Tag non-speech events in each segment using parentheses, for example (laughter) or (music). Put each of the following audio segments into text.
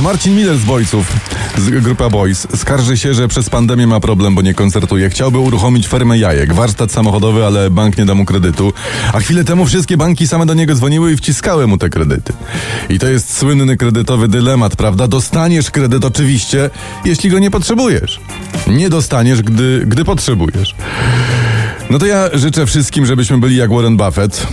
Marcin Miller z Boysów, z Grupa Boys, skarży się, że przez pandemię ma problem, bo nie koncertuje. Chciałby uruchomić fermę jajek, warsztat samochodowy, ale bank nie da mu kredytu. A chwilę temu wszystkie banki same do niego dzwoniły i wciskały mu te kredyty. I to jest słynny kredytowy dylemat, prawda? Dostaniesz kredyt oczywiście, jeśli go nie potrzebujesz. Nie dostaniesz, gdy, gdy potrzebujesz. No to ja życzę wszystkim, żebyśmy byli jak Warren Buffett.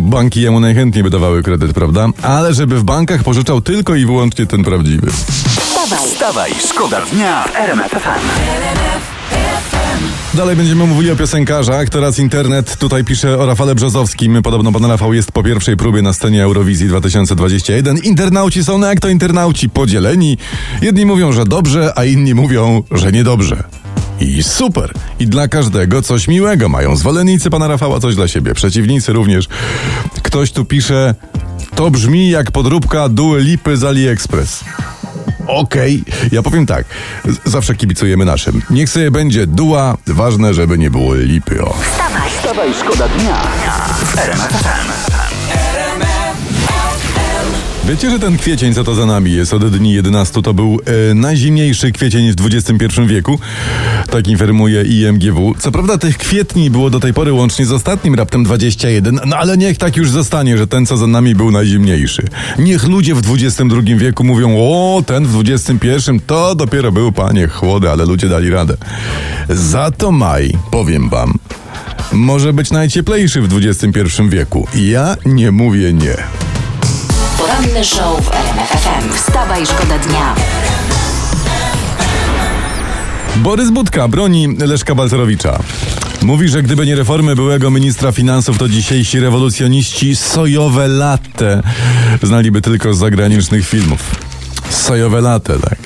Banki jemu najchętniej by dawały kredyt, prawda? Ale żeby w bankach pożyczał tylko i wyłącznie ten prawdziwy. Wstawaj, Wstawaj, szkoda dnia w RMF. Dalej będziemy mówili o piosenkarzach. Teraz internet tutaj pisze o Rafale Brzozowskim. Podobno pan Rafał jest po pierwszej próbie na scenie Eurowizji 2021. Internauci są, no jak to internauci, podzieleni. Jedni mówią, że dobrze, a inni mówią, że niedobrze. I super. I dla każdego coś miłego. Mają zwolennicy pana Rafała coś dla siebie. Przeciwnicy również. Ktoś tu pisze, to brzmi jak podróbka Due Lipy z AliExpress. Okej, ja powiem tak, z- zawsze kibicujemy naszym. Niech sobie będzie dua, ważne, żeby nie było lipy, o. wstawaj, Wstawaj, szkoda dnia. Wiecie, że ten kwiecień, co to za nami jest od dni 11, to był e, najzimniejszy kwiecień w XXI wieku. Tak informuje IMGW. Co prawda tych kwietni było do tej pory łącznie z ostatnim raptem 21, no ale niech tak już zostanie, że ten, co za nami był najzimniejszy. Niech ludzie w XXI wieku mówią, o, ten w XXI to dopiero był, panie, chłody, ale ludzie dali radę. Za to maj, powiem wam, może być najcieplejszy w XXI wieku. Ja nie mówię nie. Poranny show w RMF FM. Wstawaj, szkoda dnia. Borys Budka broni Leszka Balcerowicza. Mówi, że gdyby nie reformy byłego ministra finansów, to dzisiejsi rewolucjoniści sojowe latte znaliby tylko z zagranicznych filmów. Sojowe latte, tak.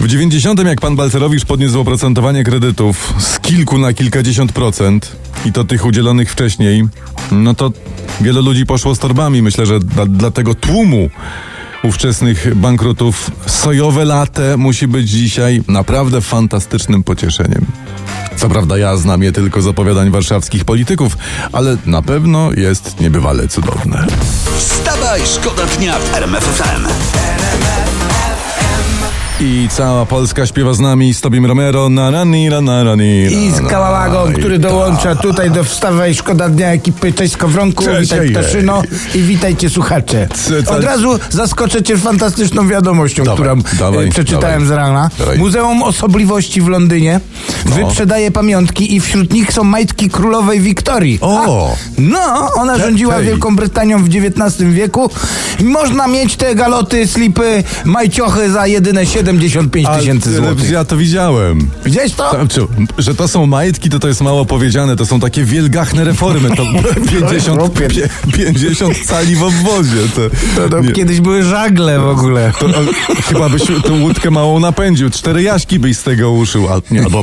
W 90 jak pan Balcerowicz podniósł oprocentowanie kredytów z kilku na kilkadziesiąt procent i to tych udzielonych wcześniej, no to wiele ludzi poszło z torbami. Myślę, że dla, tego tłumu ówczesnych bankrutów sojowe latte musi być dzisiaj naprawdę fantastycznym pocieszeniem. Co prawda ja znam je tylko z opowiadań warszawskich polityków, ale na pewno jest niebywale cudowne. Wstawaj, szkoda dnia w RMF FM. I cała Polska śpiewa z nami z Tobim Romero na rani, na na rani, I z Kałałagą, który tak. dołącza tutaj do Wstawaj Szkoda Dnia ekipy. Cześć Skowronku, Cześć, witaj Ptaszyno i witajcie słuchacze. Od razu zaskoczę cię fantastyczną wiadomością, Dawaj, którą dawaj, e, przeczytałem dawaj. z rana. Dawaj. Muzeum Osobliwości w Londynie No. wyprzedaje pamiątki i wśród nich są majtki królowej Wiktorii. O! A, no, ona rządziła tej. Wielką Brytanią w XIX wieku i można mieć te galoty, slipy, majciochy za jedyne 75 Ale- tysięcy złotych. Ja to widziałem. Widziałeś to? Znaczy, że to są majtki, to to jest mało powiedziane. To są takie wielgachne reformy. To (laughs) (laughs) 50, chłopie. pie- 50 cali w obwozie. To, To, kiedyś były żagle w ogóle. To, chyba byś tę łódkę małą napędził. Cztery jaśki byś z tego uszył. A, nie, albo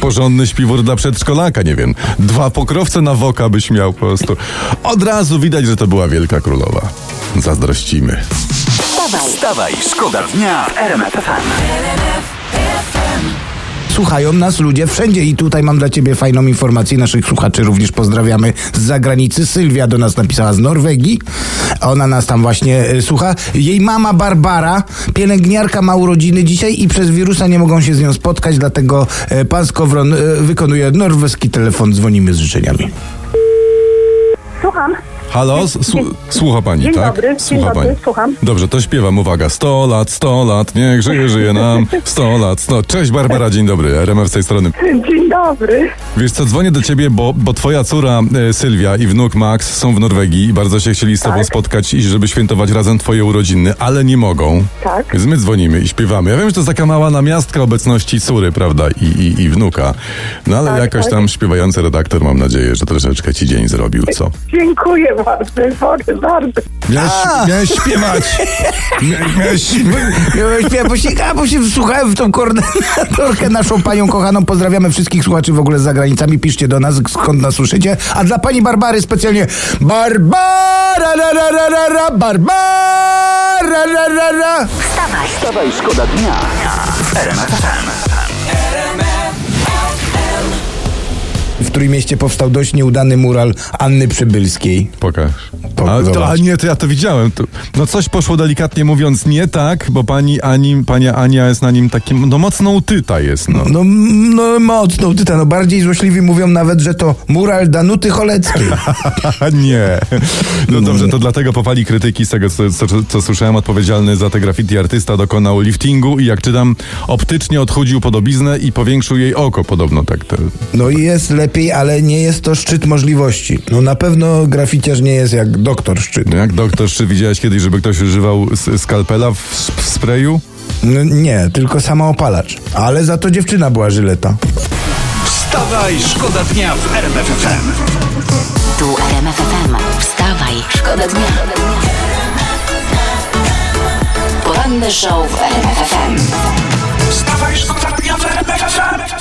porządny śpiwór dla przedszkolaka, nie wiem. Dwa pokrowce na woka byś miał po prostu. Od razu widać, że to była wielka królowa. Zazdrościmy. Wstawaj, Wstawaj, szkoda dnia w RMF FM. Słuchają nas ludzie wszędzie i tutaj mam dla ciebie fajną informację. Naszych słuchaczy również pozdrawiamy z zagranicy. Sylwia do nas napisała z Norwegii. Ona nas tam właśnie e, słucha. Jej mama Barbara, pielęgniarka ma urodziny dzisiaj i przez wirusa nie mogą się z nią spotkać, dlatego e, pan Skowron e, wykonuje norweski telefon. Dzwonimy z życzeniami. Słucham. Halo, słu- słucha pani, Dzień tak? dobry, dzień Słucha dobry, słucham. Dobrze, to śpiewam, uwaga. 100 lat, 100 lat, niech żyje, żyje nam. 100 lat, 100. Cześć Barbara, dzień dobry, RMF z tej strony. Dzień dobry. Wiesz co, dzwonię do ciebie, bo, bo twoja córa e, Sylwia i wnuk Max są w Norwegii i bardzo się chcieli z tobą Tak. spotkać i żeby świętować razem twoje urodziny, ale nie mogą. Tak. Więc my dzwonimy i śpiewamy. Ja wiem, że to taka mała namiastka obecności córy, prawda, i, i, i wnuka. No ale Tak, jakoś tak. tam śpiewający redaktor, mam nadzieję, że troszeczkę ci dzień zrobił, co? Dziękuję bardzo, bardzo, bardzo. Miałeś, miałeś śpiewać! Mia- Miałeś śpiewać! Ja bo się, a, bo się wsłuchałem w tą koordynatorkę naszą panią kochaną. Pozdrawiamy wszystkich słuchaczy w ogóle za granicami. Piszcie do nas, skąd nas słyszycie. A dla pani Barbary specjalnie Barbara, ra, ra, ra, ra, ra, Barbara, ra, ra, ra. wstawaj, Wstawaj, szkoda dnia w RMF FM. Trójmieście powstał dość nieudany mural Anny Przybylskiej. Pokaż. Po- A, to, a nie, to ja to widziałem. To, no coś poszło delikatnie mówiąc nie tak, bo pani Ani, pani Ania jest na nim takim, no mocno utyta jest, no. No, no mocno, tyta, no bardziej złośliwi mówią nawet, że to mural Danuty Choleckiej. (laughs) Nie. No dobrze, to dlatego popali krytyki z tego, co, co, co słyszałem, odpowiedzialny za te graffiti artysta dokonał liftingu i jak czytam, optycznie odchudził podobiznę i powiększył jej oko, podobno tak. Te, No i jest lepiej, ale nie jest to szczyt możliwości. No na pewno graficiarz nie jest jak doktor szczyt. no jak doktor, czy widziałeś kiedyś, żeby ktoś używał skalpela w, w sprayu? No, nie, tylko samoopalacz. Ale za to dziewczyna była żyleta. Wstawaj, szkoda dnia w RMF FM. Tu RMF FM. Wstawaj, szkoda dnia. Poranny show w RMF FM. Wstawaj, szkoda dnia w RMF FM.